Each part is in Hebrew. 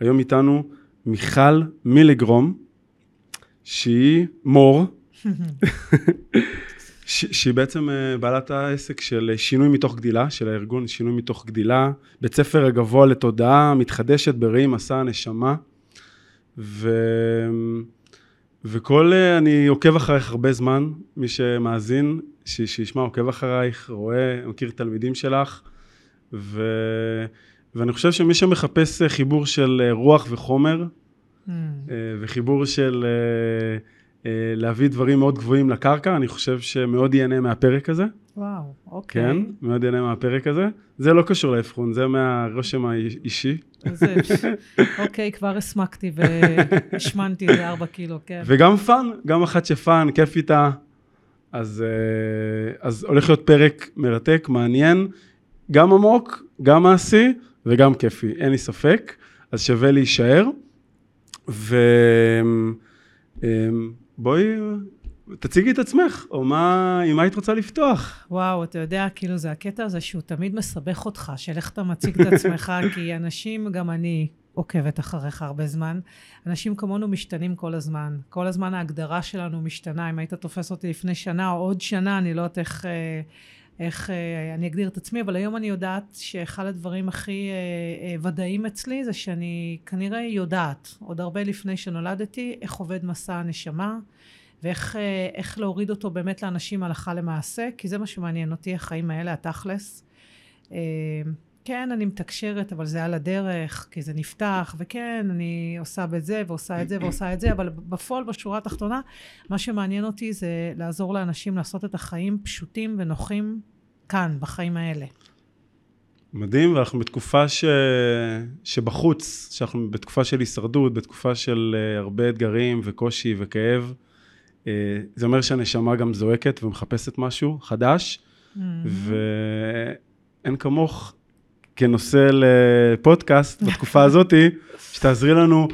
היום איתנו מיכל מילגרום, שהיא מור, שהיא בעצם אה, בעלת העסק של שינוי מתוך גדילה, של הארגון שינוי מתוך גדילה, בית ספר הגבוה לתודעה מתחדשת בראי מסע הנשמה, ו... וכל, אה, אני עוקב אחרייך הרבה זמן, מי שמאזין, ש... שישמע, עוקב אחרייך, רואה, מכיר תלמידים שלך, ו... ואני חושב שמי שמחפש אה, חיבור של אה, רוח וחומר, mm. וחיבור של להביא דברים מאוד גבוהים לקרקע, אני חושב שמאוד ייהנה מהפרק הזה. וואו, אוקיי. כן, מאוד ייהנה מהפרק הזה. זה לא קשור לאבחון, זה מהרושם האישי. אוקיי, כבר הסמקתי והשמנתי איזה ארבע קילו, כן. וגם fun, גם אחת ש fun, כיף איתה. אז, אז הולך להיות פרק מרתק, מעניין, גם עמוק, גם מעשי. וגם כיפי, אין לי ספק, אז שווה להישאר. ובואי, תציגי את עצמך, או מה, עם מה היית רוצה לפתוח? וואו, אתה יודע, כאילו זה הקטע הזה שהוא תמיד מסבך אותך, של איך אתה מציג את עצמך, כי אנשים, גם אני עוקבת אחריך הרבה זמן, אנשים כמונו משתנים כל הזמן. כל הזמן ההגדרה שלנו משתנה. אם היית תופס אותי לפני שנה או עוד שנה, אני לא יודעת איך... אה, איך אה, אני אגדיר את עצמי, אבל היום אני יודעת שאחד הדברים הכי אה, אה, ודאיים אצלי זה שאני כנראה יודעת, עוד הרבה לפני שנולדתי, איך עובד מסע הנשמה, ואיך להוריד אותו באמת לאנשים הלכה למעשה, כי זה מה שמעניין אותי, החיים האלה, התכלס. כן, אני מתקשרת, אבל זה על הדרך, כי זה נפתח, וכן, אני עושה בזה, ועושה את זה, ועושה את זה, אבל בפועל, בשורה התחתונה, מה שמעניין אותי זה לעזור לאנשים לעשות את החיים פשוטים ונוחים כאן, בחיים האלה. מדהים, ואנחנו בתקופה ש... שבחוץ, שאנחנו בתקופה של הישרדות, בתקופה של uh, הרבה אתגרים וקושי וכאב. Uh, זה אומר שהנשמה גם זועקת ומחפשת משהו חדש, mm-hmm. ואין כמוך כנושא לפודקאסט בתקופה הזאתי, שתעזרי לנו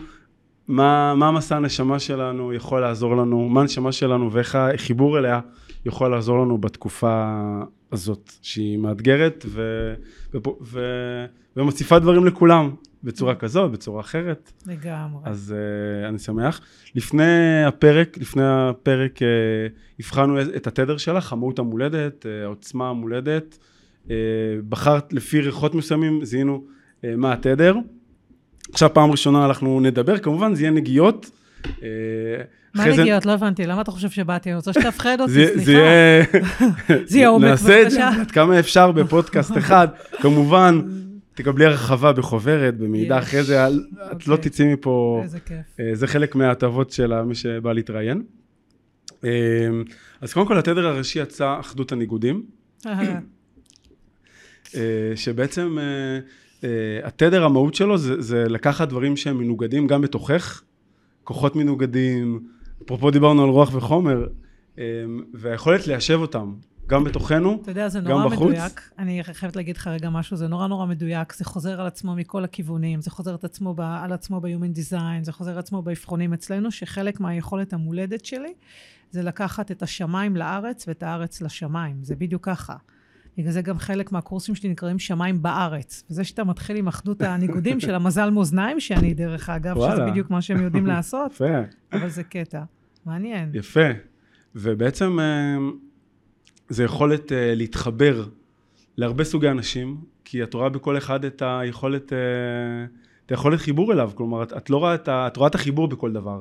מה, מה מסע הנשמה שלנו יכול לעזור לנו, מה הנשמה שלנו ואיך החיבור אליה יכול לעזור לנו בתקופה הזאת, שהיא מאתגרת ו, ו, ו, ומוסיפה דברים לכולם, בצורה כזאת, בצורה אחרת. לגמרי. אז uh, אני שמח. לפני הפרק, לפני הפרק uh, הבחנו את התדר שלך, המהות המולדת, uh, העוצמה המולדת. Uh, בחרת לפי ריחות מסוימים, זיהינו uh, מה התדר. עכשיו פעם ראשונה אנחנו נדבר, כמובן זה יהיה נגיעות. Uh, מה נגיעות? לא הבנתי, למה אתה חושב שבאתי? אני רוצה שתפחד אותי, סליחה. זה יהיה... זה יהיה עומק, בבקשה. נעשה את זה עד כמה אפשר בפודקאסט אחד. כמובן, תקבלי הרחבה בחוברת, במידע אחרי זה, את לא אוקיי. תצאי מפה... איזה כיף. אה, זה חלק מההטבות של מי שבא להתראיין. אה, אז קודם כל, התדר הראשי יצא אחדות הניגודים. אה, שבעצם התדר, המהות שלו זה לקחת דברים שהם מנוגדים גם בתוכך, כוחות מנוגדים, אפרופו דיברנו על רוח וחומר, אמ, והיכולת ליישב אותם, גם בתוכנו, גם בחוץ. אתה יודע, זה נורא מדויק. אני חייבת להגיד לך רגע משהו, זה נורא נורא מדויק, זה חוזר על עצמו מכל הכיוונים, זה חוזר את עצמו ב, על עצמו ב-Human Design, זה חוזר על עצמו באבחונים אצלנו, שחלק מהיכולת המולדת שלי זה לקחת את השמיים לארץ ואת הארץ לשמיים, זה בדיוק ככה. בגלל זה גם חלק מהקורסים שלי נקראים שמיים בארץ. וזה שאתה מתחיל עם אחדות הניגודים של המזל מאזניים שאני, דרך אגב, וואלה. שזה בדיוק מה שהם יודעים לעשות. אבל זה קטע. מעניין. יפה. ובעצם אה, זה יכולת אה, להתחבר להרבה סוגי אנשים, כי את רואה בכל אחד את היכולת, אה, את היכולת חיבור אליו. כלומר, את, את לא רואה את, את רואה את החיבור בכל דבר.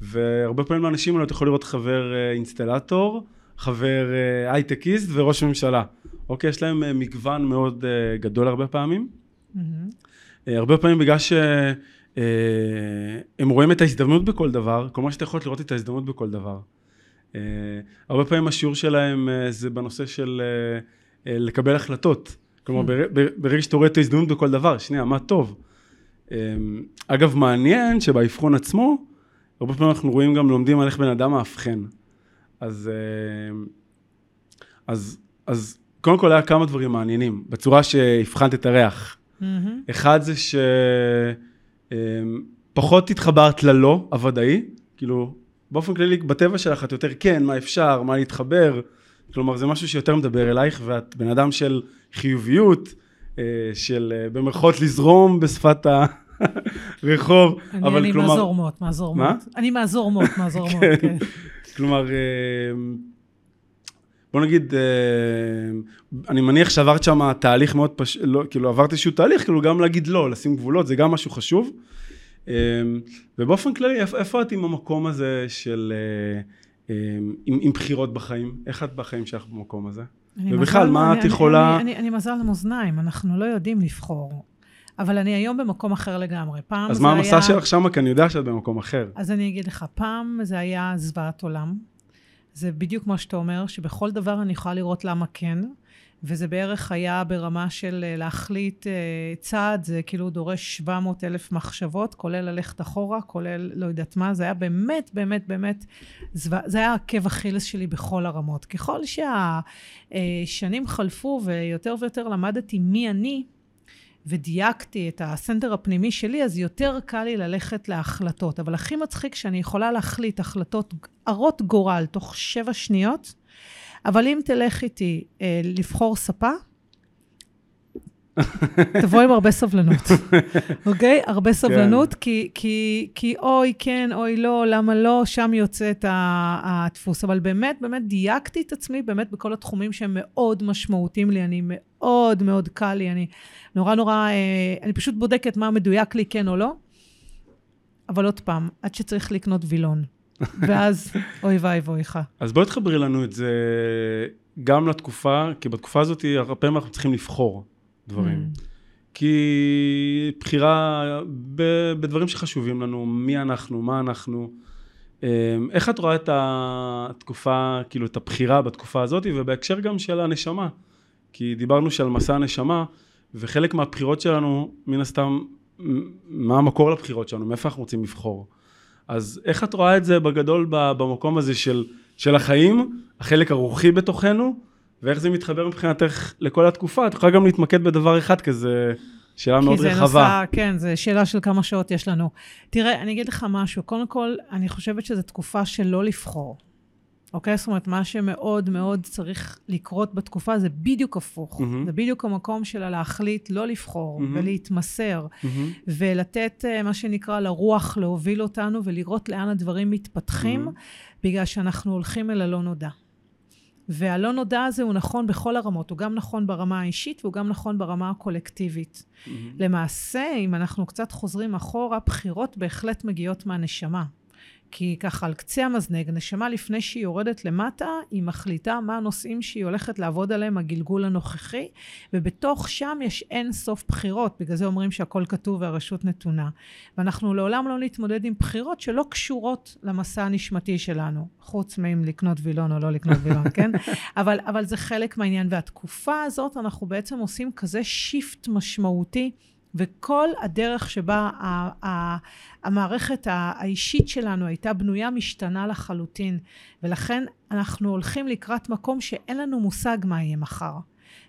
והרבה פעמים לאנשים האלה אתה יכול לראות חבר אינסטלטור, חבר הייטקיסט וראש ממשלה. אוקיי? יש להם מגוון מאוד גדול הרבה פעמים. Mm-hmm. הרבה פעמים בגלל ש... אה, הם רואים את ההזדמנות בכל דבר, כלומר שאתה יכול לראות את ההזדמנות בכל דבר. אה, הרבה פעמים השיעור שלהם אה, זה בנושא של לקבל החלטות. כלומר, hmm. ברגע שאתה רואה את ההזדמנות בכל דבר, שנייה, מה טוב? אגב, מעניין שבאבחון עצמו, הרבה פעמים אנחנו רואים גם, לומדים על איך בן אדם מאבחן. אז, אז, אז קודם כל היה כמה דברים מעניינים, בצורה שהבחנת את הריח. Mm-hmm. אחד זה שפחות התחברת ללא הוודאי, כאילו, באופן כללי, בטבע שלך את יותר כן, מה אפשר, מה להתחבר, כלומר זה משהו שיותר מדבר אלייך, ואת בן אדם של חיוביות, אה, של אה, במרכאות לזרום בשפת הרחוב, אני, אבל אני כלומר... אני מהזורמות, מהזורמות. מה? אני מהזורמות, מהזורמות, כן. כן. כלומר, אה, בוא נגיד, אני מניח שעברת שם תהליך מאוד פשוט, לא, כאילו עברת איזשהו תהליך, כאילו גם להגיד לא, לשים גבולות, זה גם משהו חשוב. ובאופן כללי, איפה, את עם המקום הזה של, עם, עם בחירות בחיים? איך את בחיים שלך במקום הזה? ובכלל, מה אני, את יכולה... אני, אני, אני, אני מזל למאזניים, אנחנו לא יודעים לבחור. אבל אני היום במקום אחר לגמרי. פעם אז מה המסע היה... שלך שמה? כי אני יודע שאת במקום אחר. אז אני אגיד לך, פעם זה היה זוועת עולם. זה בדיוק מה שאתה אומר, שבכל דבר אני יכולה לראות למה כן. וזה בערך היה ברמה של אה, להחליט uh, צעד, זה כאילו דורש 700 אלף מחשבות, כולל ללכת אחורה, כולל לא יודעת מה, זה היה באמת, באמת, באמת, זה היה עקב אכילס שלי בכל הרמות. ככל שהשנים חלפו ויותר ויותר למדתי מי אני, ודייקתי את הסנטר הפנימי שלי, אז יותר קל לי ללכת להחלטות. אבל הכי מצחיק שאני יכולה להחליט החלטות הרות גורל תוך שבע שניות, אבל אם תלך איתי אה, לבחור ספה, תבוא עם הרבה סבלנות, אוקיי? okay? הרבה כן. סבלנות, כן. כי, כי, כי אוי כן, אוי לא, למה לא, שם יוצא את הדפוס. אבל באמת, באמת דייקתי את עצמי, באמת בכל התחומים שהם מאוד משמעותיים לי, אני מאוד מאוד קל לי, אני נורא נורא, אה, אני פשוט בודקת מה מדויק לי, כן או לא. אבל עוד פעם, עד שצריך לקנות וילון. ואז אוי ואי לך. אז בואי תחברי לנו את זה גם לתקופה, כי בתקופה הזאת הרבה פעמים אנחנו צריכים לבחור דברים. Mm. כי בחירה בדברים שחשובים לנו, מי אנחנו, מה אנחנו. אמ, איך את רואה את התקופה, כאילו את הבחירה בתקופה הזאת, ובהקשר גם של הנשמה. כי דיברנו שעל מסע הנשמה, וחלק מהבחירות שלנו, מן הסתם, מה המקור לבחירות שלנו, מאיפה אנחנו רוצים לבחור. אז איך את רואה את זה בגדול במקום הזה של, של החיים, החלק הרוחי בתוכנו, ואיך זה מתחבר מבחינתך לכל התקופה? את יכולה גם להתמקד בדבר אחד כזה, שאלה מאוד רחבה. כי זה נושא, כן, זו שאלה של כמה שעות יש לנו. תראה, אני אגיד לך משהו. קודם כל, אני חושבת שזו תקופה של לא לבחור. אוקיי? זאת אומרת, מה שמאוד מאוד צריך לקרות בתקופה זה בדיוק הפוך. Mm-hmm. זה בדיוק המקום שלה להחליט לא לבחור mm-hmm. ולהתמסר, mm-hmm. ולתת uh, מה שנקרא לרוח להוביל אותנו ולראות לאן הדברים מתפתחים, mm-hmm. בגלל שאנחנו הולכים אל הלא נודע. והלא נודע הזה הוא נכון בכל הרמות, הוא גם נכון ברמה האישית והוא גם נכון ברמה הקולקטיבית. Mm-hmm. למעשה, אם אנחנו קצת חוזרים אחורה, בחירות בהחלט מגיעות מהנשמה. כי ככה על קצה המזנג, נשמה לפני שהיא יורדת למטה, היא מחליטה מה הנושאים שהיא הולכת לעבוד עליהם, הגלגול הנוכחי, ובתוך שם יש אין סוף בחירות, בגלל זה אומרים שהכל כתוב והרשות נתונה. ואנחנו לעולם לא נתמודד עם בחירות שלא קשורות למסע הנשמתי שלנו, חוץ מאם לקנות וילון או לא לקנות וילון, כן? אבל, אבל זה חלק מהעניין. והתקופה הזאת, אנחנו בעצם עושים כזה שיפט משמעותי. וכל הדרך שבה המערכת האישית שלנו הייתה בנויה משתנה לחלוטין. ולכן אנחנו הולכים לקראת מקום שאין לנו מושג מה יהיה מחר.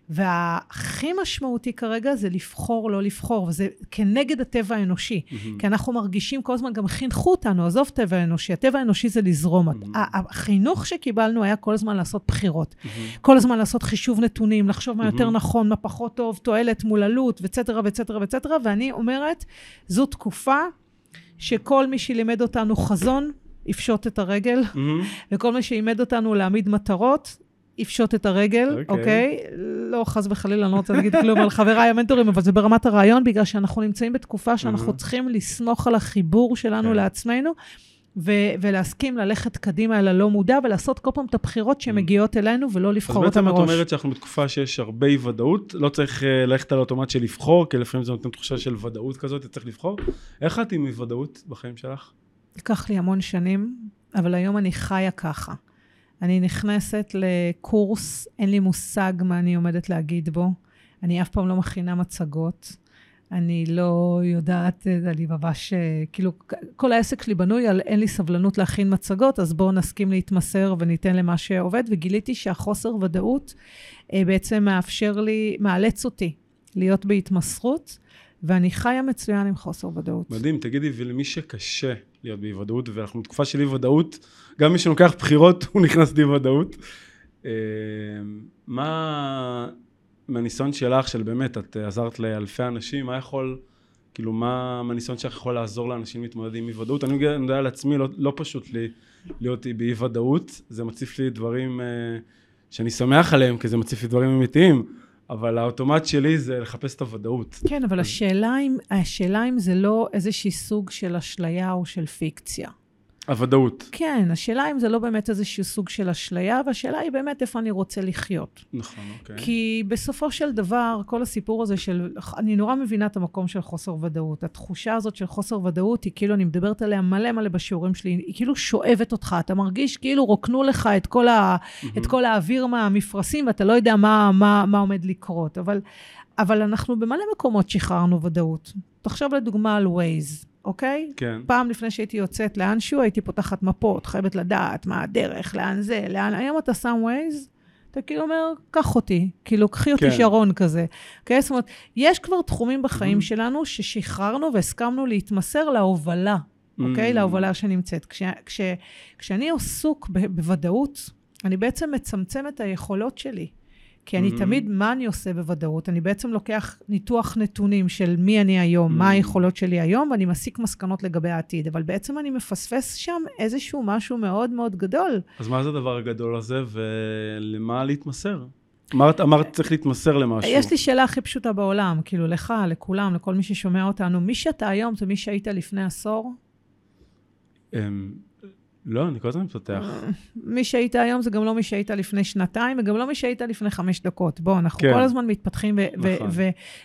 והכי משמעותי כרגע זה לבחור לא לבחור, וזה כנגד הטבע האנושי. Mm-hmm. כי אנחנו מרגישים, כל הזמן גם חינכו אותנו, עזוב טבע אנושי, הטבע האנושי זה לזרום. Mm-hmm. החינוך שקיבלנו היה כל הזמן לעשות בחירות. Mm-hmm. כל הזמן לעשות חישוב נתונים, לחשוב מה יותר נכון, מה פחות טוב, תועלת מול עלות, וצטרה וצטרה וצטרה, ואני אומרת, זו תקופה שכל מי שלימד אותנו חזון, יפשוט את הרגל, mm-hmm. וכל מי שלימד אותנו להעמיד מטרות, יפשוט את הרגל, אוקיי? Okay. Okay? לא, חס וחלילה, אני לא רוצה להגיד כלום על חבריי המנטורים, אבל זה ברמת הרעיון, בגלל שאנחנו נמצאים בתקופה שאנחנו mm-hmm. צריכים לסמוך על החיבור שלנו okay. כן. לעצמנו, ו- ולהסכים ללכת קדימה אל הלא מודע, ולעשות כל פעם את הבחירות שמגיעות אלינו, ולא לבחור אותן מראש. אז בעצם את אומרת שאנחנו בתקופה שיש הרבה אי ודאות, לא צריך uh, ללכת על אוטומט של לבחור, כי לפעמים זה נותן תחושה של ודאות כזאת, צריך לבחור. איך את עם אי ודאות בחיים שלך? לקח לי המון שנים, אבל היום אני חיה ככה. אני נכנסת לקורס, אין לי מושג מה אני עומדת להגיד בו. אני אף פעם לא מכינה מצגות. אני לא יודעת, אני ממש, כאילו, כל העסק שלי בנוי על אין לי סבלנות להכין מצגות, אז בואו נסכים להתמסר וניתן למה שעובד, וגיליתי שהחוסר ודאות בעצם מאפשר לי, מאלץ אותי להיות בהתמסרות, ואני חיה מצוין עם חוסר ודאות. מדהים, תגידי, ולמי שקשה להיות באי ודאות, ואנחנו בתקופה של אי ודאות, גם מי שלוקח בחירות, הוא נכנס לאי ודאות. אה, מה, מהניסיון שלך, של באמת, את עזרת לאלפי אנשים, מה יכול, כאילו, מה מהניסיון שלך יכול לעזור לאנשים להתמודד עם אי ודאות? אני יודע על עצמי, לא, לא פשוט לי להיות באי ודאות, זה מציף לי דברים אה, שאני שמח עליהם, כי זה מציף לי דברים אמיתיים. אבל האוטומט שלי זה לחפש את הוודאות. כן, אבל אז... השאלה, אם, השאלה אם זה לא איזשהי סוג של אשליה או של פיקציה. הוודאות. כן, השאלה אם זה לא באמת איזשהו סוג של אשליה, והשאלה היא באמת איפה אני רוצה לחיות. נכון, אוקיי. כי בסופו של דבר, כל הסיפור הזה של... אני נורא מבינה את המקום של חוסר ודאות. התחושה הזאת של חוסר ודאות, היא כאילו, אני מדברת עליה מלא מלא בשיעורים שלי, היא כאילו שואבת אותך. אתה מרגיש כאילו רוקנו לך את כל, ה, mm-hmm. את כל האוויר מהמפרשים, ואתה לא יודע מה, מה, מה עומד לקרות. אבל, אבל אנחנו במלא מקומות שחררנו ודאות. תחשוב לדוגמה על Waze. אוקיי? כן. פעם לפני שהייתי יוצאת לאנשהו, הייתי פותחת מפות, חייבת לדעת מה הדרך, לאן זה, לאן... היום אתה שם ווייז, אתה כאילו אומר, קח אותי, כאילו, קחי אותי כן. שרון כזה. אוקיי? זאת אומרת, יש כבר תחומים בחיים mm-hmm. שלנו ששחררנו והסכמנו להתמסר להובלה, אוקיי? Mm-hmm. להובלה שנמצאת. כש, כש, כשאני עסוק בוודאות, אני בעצם מצמצם את היכולות שלי. כי אני mm-hmm. תמיד, מה אני עושה בוודאות? אני בעצם לוקח ניתוח נתונים של מי אני היום, mm-hmm. מה היכולות שלי היום, ואני מסיק מסקנות לגבי העתיד. אבל בעצם אני מפספס שם איזשהו משהו מאוד מאוד גדול. אז מה זה הדבר הגדול הזה, ולמה להתמסר? אמרת, אמרת צריך להתמסר למשהו. יש לי שאלה הכי פשוטה בעולם, כאילו לך, לכולם, לכל מי ששומע אותנו, מי שאתה היום זה מי שהיית לפני עשור? לא, אני כל הזמן פותח. מי שהיית היום זה גם לא מי שהיית לפני שנתיים, וגם לא מי שהיית לפני חמש דקות. בוא, אנחנו כן. כל הזמן מתפתחים נכון.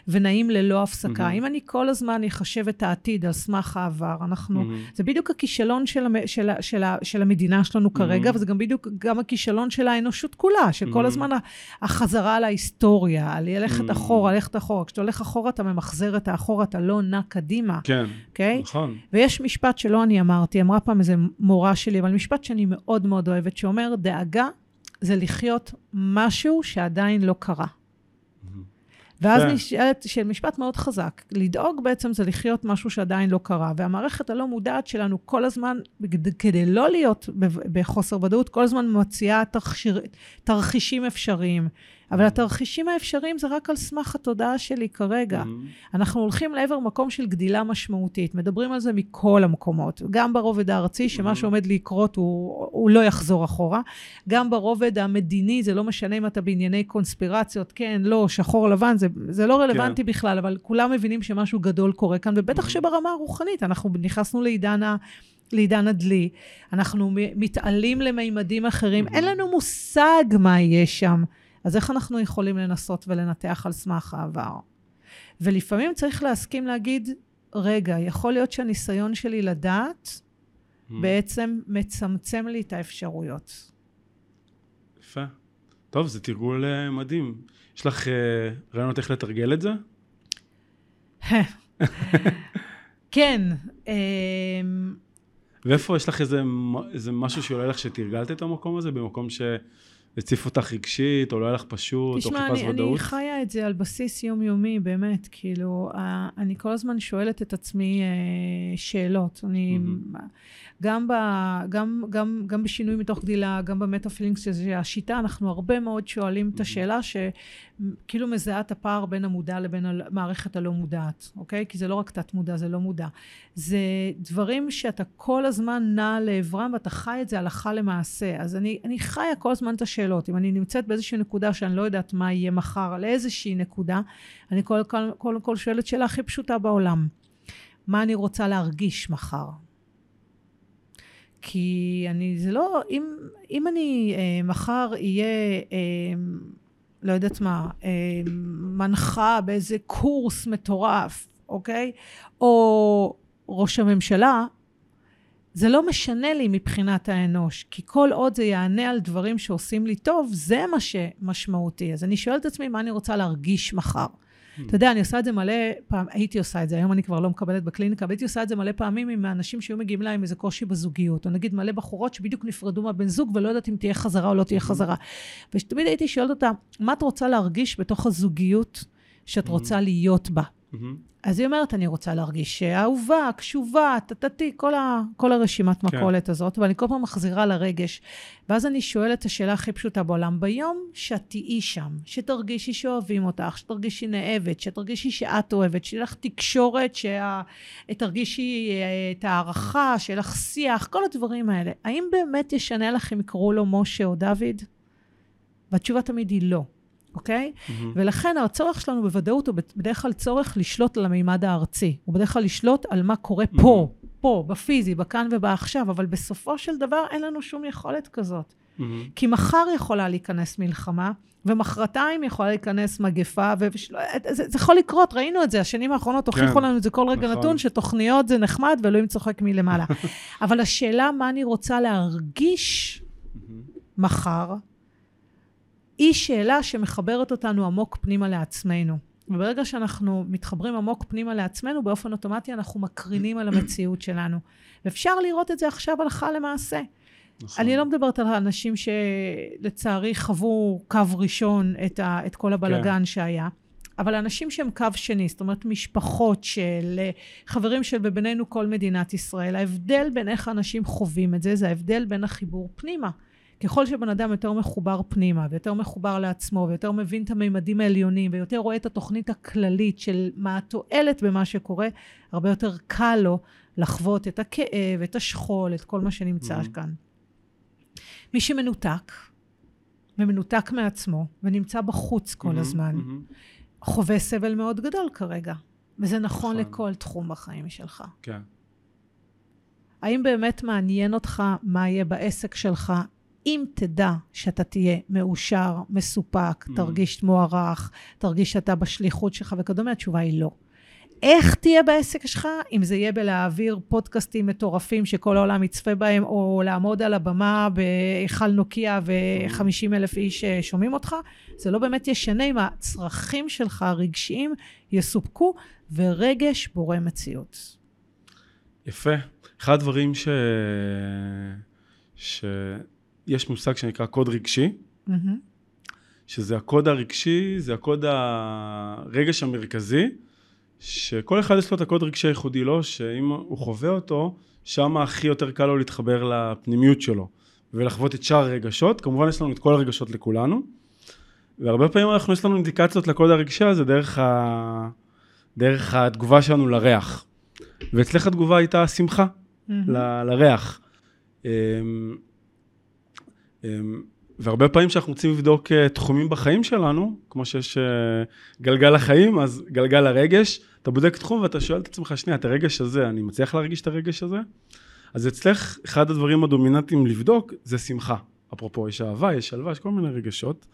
ונעים ללא הפסקה. Mm-hmm. אם אני כל הזמן אחשב את העתיד על סמך העבר, אנחנו... Mm-hmm. זה בדיוק הכישלון של, המ, של, של, של המדינה שלנו כרגע, mm-hmm. וזה גם בדיוק גם הכישלון של האנושות כולה, של כל. הזמן החזרה על ההיסטוריה, על ללכת. אחורה, ללכת אחורה. כשאתה הולך אחורה, אתה ממחזר את האחורה, אתה לא נע קדימה. כן, okay? אוקיי? נכון. ויש משפט שלא אני אמרתי, אמרה פעם איזה מורה שלי, אבל משפט שאני מאוד מאוד אוהבת, שאומר, דאגה זה לחיות משהו שעדיין לא קרה. ואז כן. נשאלת, של משפט מאוד חזק, לדאוג בעצם זה לחיות משהו שעדיין לא קרה, והמערכת הלא מודעת שלנו כל הזמן, כדי לא להיות בחוסר ודאות, כל הזמן מציעה תרחיר, תרחישים אפשריים. אבל התרחישים האפשריים זה רק על סמך התודעה שלי כרגע. Mm-hmm. אנחנו הולכים לעבר מקום של גדילה משמעותית. מדברים על זה מכל המקומות. גם ברובד הארצי, שמה mm-hmm. שעומד לקרות הוא, הוא לא יחזור אחורה. גם ברובד המדיני, זה לא משנה אם אתה בענייני קונספירציות, כן, לא, שחור לבן, זה, זה לא רלוונטי כן. בכלל, אבל כולם מבינים שמשהו גדול קורה כאן, ובטח mm-hmm. שברמה הרוחנית, אנחנו נכנסנו לעידן ה... לעידן הדלי, אנחנו מתעלים למימדים אחרים, mm-hmm. אין לנו מושג מה יהיה שם. אז איך אנחנו יכולים לנסות ולנתח על סמך העבר? ולפעמים צריך להסכים להגיד, רגע, יכול להיות שהניסיון שלי לדעת mm. בעצם מצמצם לי את האפשרויות. יפה. טוב, זה תרגול uh, מדהים. יש לך uh, רעיונות איך לתרגל את זה? כן. אמ, ואיפה יש לך איזה, איזה משהו שעולה לך שתרגלת את המקום הזה, במקום ש... הציף אותך רגשית, או לא היה לך פשוט, תשמע, או חיפש ודאות? תשמע, אני חיה את זה על בסיס יומיומי, באמת, כאילו, אני כל הזמן שואלת את עצמי אה, שאלות. אני, mm-hmm. גם, ב, גם, גם, גם בשינוי מתוך גדילה, גם במטאפילינקס, שזה השיטה, אנחנו הרבה מאוד שואלים mm-hmm. את השאלה שכאילו מזהה את הפער בין המודע לבין המערכת הלא מודעת, אוקיי? כי זה לא רק תת-מודע, זה לא מודע. זה דברים שאתה כל הזמן נע לעברם ואתה חי את זה הלכה למעשה. אז אני, אני חיה כל הזמן את השאלות. אם אני נמצאת באיזושהי נקודה שאני לא יודעת מה יהיה מחר, על איזושהי נקודה, אני קודם כל, כל, כל שואלת שאלה הכי פשוטה בעולם. מה אני רוצה להרגיש מחר? כי אני, זה לא, אם, אם אני אה, מחר אהיה, אה, לא יודעת מה, אה, מנחה באיזה קורס מטורף, אוקיי? או ראש הממשלה, זה לא משנה לי מבחינת האנוש, כי כל עוד זה יענה על דברים שעושים לי טוב, זה מה שמשמעותי. אז אני שואלת את עצמי מה אני רוצה להרגיש מחר. אתה יודע, אני עושה את זה מלא פעם, הייתי עושה את זה, היום אני כבר לא מקבלת בקליניקה, אבל הייתי עושה את זה מלא פעמים עם האנשים שהיו מגיעים אליי עם איזה קושי בזוגיות, או נגיד מלא בחורות שבדיוק נפרדו מהבן זוג ולא יודעת אם תהיה חזרה או לא תהיה חזרה. ותמיד הייתי שואלת אותה, מה את רוצה להרגיש בתוך הזוגיות שאת רוצה להיות בה? מהמם. אז היא אומרת, אני רוצה להרגיש אהובה, קשובה, טטטי, כל, ה, כל הרשימת כן. מכולת הזאת, ואני כל פעם מחזירה לרגש. ואז אני שואלת את השאלה הכי פשוטה בעולם, ביום שאת תהיי שם, שתרגישי שאוהבים אותך, שתרגישי נאהבת, שתרגישי שאת אוהבת, שיהיה לך תקשורת, שתרגישי אה, את הערכה, שיהיה לך שיח, כל הדברים האלה, האם באמת ישנה לך אם יקראו לו משה או דוד? והתשובה תמיד היא לא. אוקיי? מהמם. ולכן הצורך שלנו בוודאות הוא בדרך כלל צורך לשלוט על המימד הארצי. הוא בדרך כלל לשלוט על מה קורה פה, פה, בפיזי, בכאן ובעכשיו, אבל בסופו של דבר אין לנו שום יכולת כזאת. מהמם. כי מחר יכולה להיכנס מלחמה, ומחרתיים יכולה להיכנס מגפה, וזה זה, זה יכול לקרות, ראינו את זה, השנים האחרונות הוכיחו כן, לנו את זה כל רגע נכון. נתון, שתוכניות זה נחמד ואלוהים צוחק מלמעלה. אבל השאלה מה אני רוצה להרגיש מהמם. מחר, היא שאלה שמחברת אותנו עמוק פנימה לעצמנו. וברגע שאנחנו מתחברים עמוק פנימה לעצמנו, באופן אוטומטי אנחנו מקרינים על המציאות שלנו. ואפשר לראות את זה עכשיו הלכה למעשה. נכון. אני לא מדברת על האנשים שלצערי חוו קו ראשון את, ה, את כל הבלגן כן. שהיה, אבל אנשים שהם קו שני, זאת אומרת משפחות של חברים של ובינינו כל מדינת ישראל, ההבדל בין איך אנשים חווים את זה, זה ההבדל בין החיבור פנימה. ככל שבן אדם יותר מחובר פנימה, ויותר מחובר לעצמו, ויותר מבין את הממדים העליונים, ויותר רואה את התוכנית הכללית של מה התועלת במה שקורה, הרבה יותר קל לו לחוות את הכאב, את השכול, את כל מה שנמצא Mhm. כאן. מי שמנותק, ומנותק מעצמו, ונמצא בחוץ כל מהמם. הזמן, מהמם. חווה סבל מאוד גדול כרגע. וזה נכון נכון. לכל תחום בחיים שלך. כן. האם באמת מעניין אותך מה יהיה בעסק שלך, אם תדע שאתה תהיה מאושר, מסופק, Mm. תרגיש מוערך, תרגיש שאתה בשליחות שלך וכדומה? התשובה היא לא. איך תהיה בעסק שלך? אם זה יהיה בלהעביר פודקאסטים מטורפים שכל העולם יצפה בהם, או לעמוד על הבמה בהיכל נוקיה ו-50 אלף איש אה, שומעים אותך, זה לא באמת ישנה אם הצרכים שלך הרגשיים יסופקו, ורגש בורא מציאות. יפה. אחד הדברים ש... שיש מושג שנקרא קוד רגשי, מהמם. שזה הקוד הרגשי, זה הקוד הרגש המרכזי, שכל אחד יש לו את הקוד הרגשי הייחודי לו, שאם הוא חווה אותו, שם הכי יותר קל לו להתחבר לפנימיות שלו ולחוות את שאר הרגשות. כמובן יש לנו את כל הרגשות לכולנו, והרבה פעמים אנחנו יש לנו אינדיקציות לקוד הרגשי הזה דרך, ה... דרך התגובה שלנו לריח. ואצלך התגובה הייתה שמחה. מהמם. ל- לריח. אמ, אמ, והרבה פעמים כשאנחנו רוצים לבדוק אה, תחומים בחיים שלנו, כמו שיש אה, גלגל החיים, אז גלגל הרגש, אתה בודק תחום ואתה שואל את עצמך, שנייה, את הרגש הזה, אני מצליח להרגיש את הרגש הזה? אז אצלך, אחד הדברים הדומיננטיים לבדוק זה שמחה. אפרופו, יש אהבה, יש שלווה, יש כל מיני רגשות.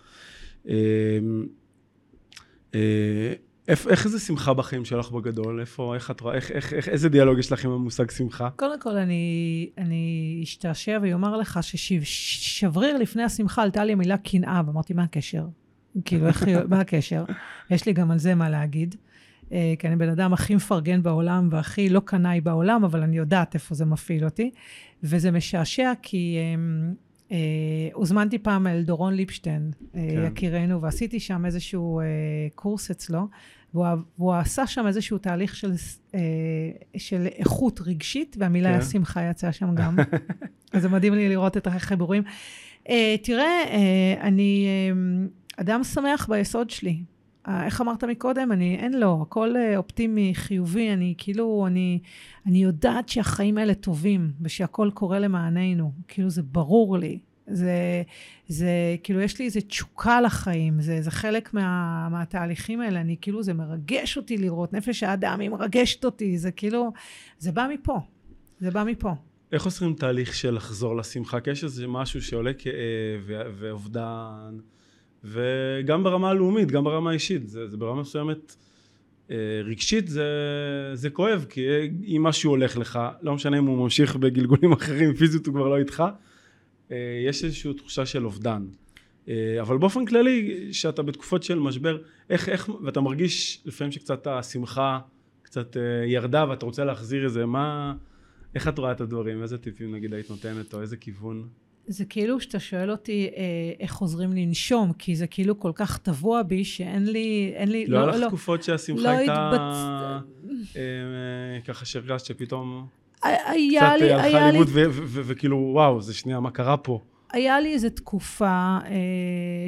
אמ, איך, איך זה שמחה בחיים שלך בגדול? איפה, איך את רואה, איך, איך, איך, איזה דיאלוג יש לך עם המושג שמחה? קודם כל, אני, אני אשתעשע ואומר לך ששבריר לפני השמחה עלתה לי המילה קנאה, ואמרתי, מה הקשר? כאילו, איך, מה הקשר? יש לי גם על זה מה להגיד. אה, כי אני בן אדם הכי מפרגן בעולם והכי לא קנאי בעולם, אבל אני יודעת איפה זה מפעיל אותי. וזה משעשע כי אה, אה, הוזמנתי פעם אל דורון ליפשטיין, אה, כן. יקירנו, ועשיתי שם איזשהו אה, קורס אצלו, והוא, והוא עשה שם איזשהו תהליך של, אה, של איכות רגשית, והמילה כן. כן. שמחה יצאה שם גם. אז זה מדהים לי לראות את החיבורים. אה, תראה, אה, אני אה, אדם שמח ביסוד שלי. אה, איך אמרת מקודם? אני, אין לו, הכל אה, אופטימי, חיובי, אני כאילו, אני, אני יודעת שהחיים האלה טובים, ושהכל קורה למעננו. כאילו, זה ברור לי. זה, זה, כאילו, יש לי איזו תשוקה לחיים, זה, זה חלק מה, מהתהליכים האלה, אני, כאילו, זה מרגש אותי לראות, נפש האדם היא מרגשת אותי, זה כאילו, זה בא מפה, זה בא מפה. איך עושים תהליך של לחזור לשמחה? כי יש איזה משהו שעולה כאב ו- ואובדן, וגם ברמה הלאומית, גם ברמה האישית, זה, זה ברמה מסוימת אה, רגשית זה, זה כואב, כי אם משהו הולך לך, לא משנה אם הוא ממשיך בגלגולים אחרים, פיזית הוא כבר לא איתך, אה, יש איזושהי תחושה של אובדן. אה, אבל באופן כללי, שאתה בתקופות של משבר, איך, איך, ואתה מרגיש לפעמים שקצת השמחה קצת אה, ירדה ואתה רוצה להחזיר איזה, מה, איך את רואה את הדברים? איזה טיפים נגיד היית נותנת, או איזה כיוון? זה כאילו שאתה שואל אותי אה, איך חוזרים לנשום, כי זה כאילו כל כך טבוע בי שאין לי, אין לי, לא, לא, היה לך תקופות שהשמחה לא הייתה, התבצ... אה, אה, ככה שהרגשת שפתאום, היה קצת לי, הלכה היה לי, ו- ו- וכאילו, וואו, זה שנייה, מה קרה פה? היה לי איזו תקופה אה,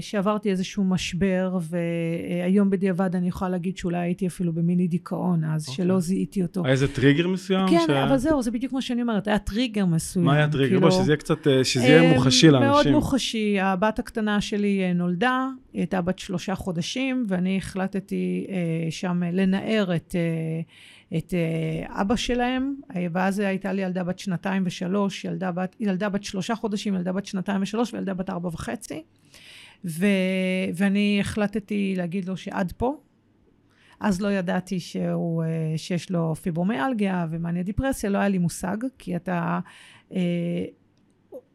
שעברתי איזשהו משבר, והיום בדיעבד אני יכולה להגיד שאולי הייתי אפילו במיני דיכאון אז, אוקיי. שלא זיהיתי אותו. היה איזה טריגר מסוים? כן, ש- אבל זהו, זה בדיוק מה שאני אומרת, היה טריגר מסוים. מה היה הטריגר? כאילו, בוא, שזה יהיה קצת, אה, שזה יהיה אה, מוחשי לאנשים. מאוד מוחשי. הבת הקטנה שלי אה, נולדה, היא הייתה בת שלושה חודשים, ואני החלטתי אה, שם לנער את, אה, את אה, אבא שלהם, אה, ואז הייתה לי ילדה בת שנתיים ושלוש, ילדה בת, ילדה בת שלושה חודשים, ילדה בת שנתיים ושלוש, וילדה בת ארבע וחצי. ו, ואני החלטתי להגיד לו שעד פה. אז לא ידעתי שהוא, אה, שיש לו פיברומיאלגיה ומאניה דיפרסיה, לא היה לי מושג, כי אתה...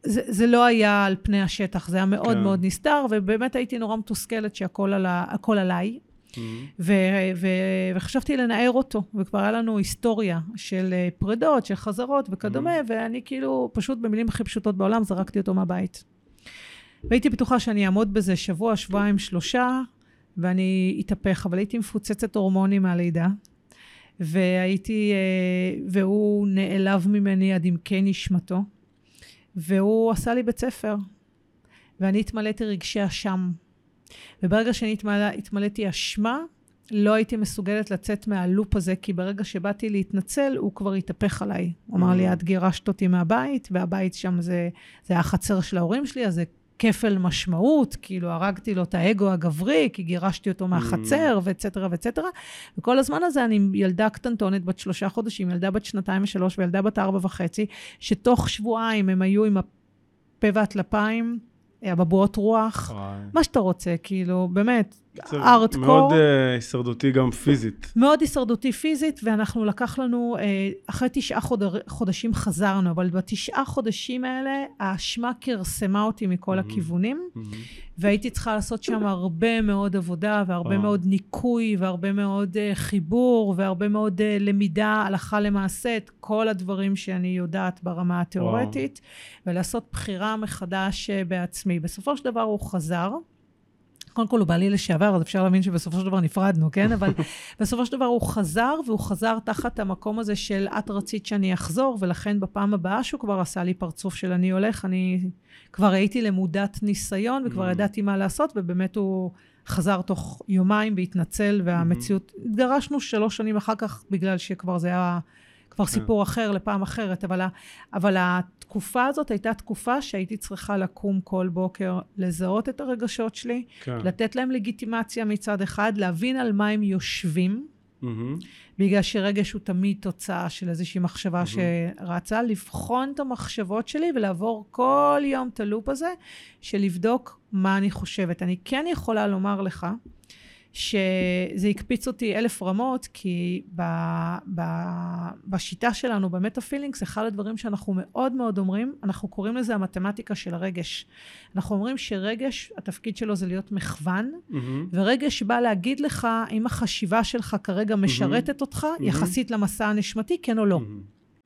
זה, זה לא היה על פני השטח, זה היה מאוד כן. מאוד נסתר, ובאמת הייתי נורא מתוסכלת שהכל על ה- הכל עליי. ו- ו- וחשבתי לנער אותו, וכבר היה לנו היסטוריה של אה, פרידות, של חזרות וכדומה, Mm-hmm. ואני כאילו, פשוט במילים הכי פשוטות בעולם, זרקתי אותו מהבית. והייתי בטוחה שאני אעמוד בזה שבוע, שבועיים, שלושה, ואני אתהפך, אבל הייתי מפוצצת הורמונים מהלידה, והייתי, אה, והוא נעלב ממני עד עמקי נשמתו, והוא עשה לי בית ספר, ואני התמלאתי רגשי אשם. וברגע שאני התמלא, התמלאתי אשמה, לא הייתי מסוגלת לצאת מהלופ הזה, כי ברגע שבאתי להתנצל, הוא כבר התהפך עליי. הוא אמר לי, Mm. את גירשת אותי מהבית, והבית שם זה, זה החצר של ההורים שלי, אז זה כפל משמעות, כאילו הרגתי לו את האגו הגברי, כי גירשתי אותו מהחצר, ואצטרה ואצטרה. וכל הזמן הזה אני ילדה קטנטונת בת שלושה חודשים, ילדה בת שנתיים ושלוש וילדה בת ארבע וחצי, שתוך שבועיים הם היו עם הפה והטלפיים, אבבואות רוח, וואי. מה שאתה רוצה, כאילו, באמת, ארטקור. מאוד אה, הישרדותי גם פיזית. מאוד הישרדותי פיזית, ואנחנו לקח לנו, אה, אחרי תשעה חודר, חודשים חזרנו, אבל בתשעה חודשים האלה, האשמה כרסמה אותי מכל מהמם. הכיוונים, מהמם. והייתי צריכה לעשות שם הרבה מאוד עבודה, והרבה וואו. מאוד ניקוי, והרבה מאוד אה, חיבור, והרבה מאוד אה, למידה הלכה למעשה, את כל הדברים שאני יודעת ברמה התיאורטית, ולעשות בחירה מחדש אה, בעצמי. בסופו של דבר הוא חזר. קודם כל הוא בעלי לשעבר, אז אפשר להבין שבסופו של דבר נפרדנו, כן? אבל בסופו של דבר הוא חזר, והוא חזר תחת המקום הזה של את רצית שאני אחזור, ולכן בפעם הבאה שהוא כבר עשה לי פרצוף של אני הולך, אני כבר הייתי למודת ניסיון, וכבר Mm. ידעתי מה לעשות, ובאמת הוא חזר תוך יומיים והתנצל, והמציאות... התגרשנו שלוש שנים אחר כך, בגלל שכבר זה היה... כבר סיפור אחר לפעם אחרת, אבל, ה, אבל התקופה הזאת הייתה תקופה שהייתי צריכה לקום כל בוקר, לזהות את הרגשות שלי, כן. לתת להם לגיטימציה מצד אחד, להבין על מה הם יושבים, מהמם. בגלל שרגש הוא תמיד תוצאה של איזושהי מחשבה שרצה, לבחון את המחשבות שלי ולעבור כל יום את הלופ הזה, של לבדוק מה אני חושבת. אני כן יכולה לומר לך, שזה הקפיץ אותי אלף רמות, כי ב, ב, בשיטה שלנו, במטה-פילינגס, אחד הדברים שאנחנו מאוד מאוד אומרים, אנחנו קוראים לזה המתמטיקה של הרגש. אנחנו אומרים שרגש, התפקיד שלו זה להיות מכוון, מהמם. ורגש בא להגיד לך אם החשיבה שלך כרגע משרתת אותך, יחסית למסע הנשמתי, כן או לא. מהמם.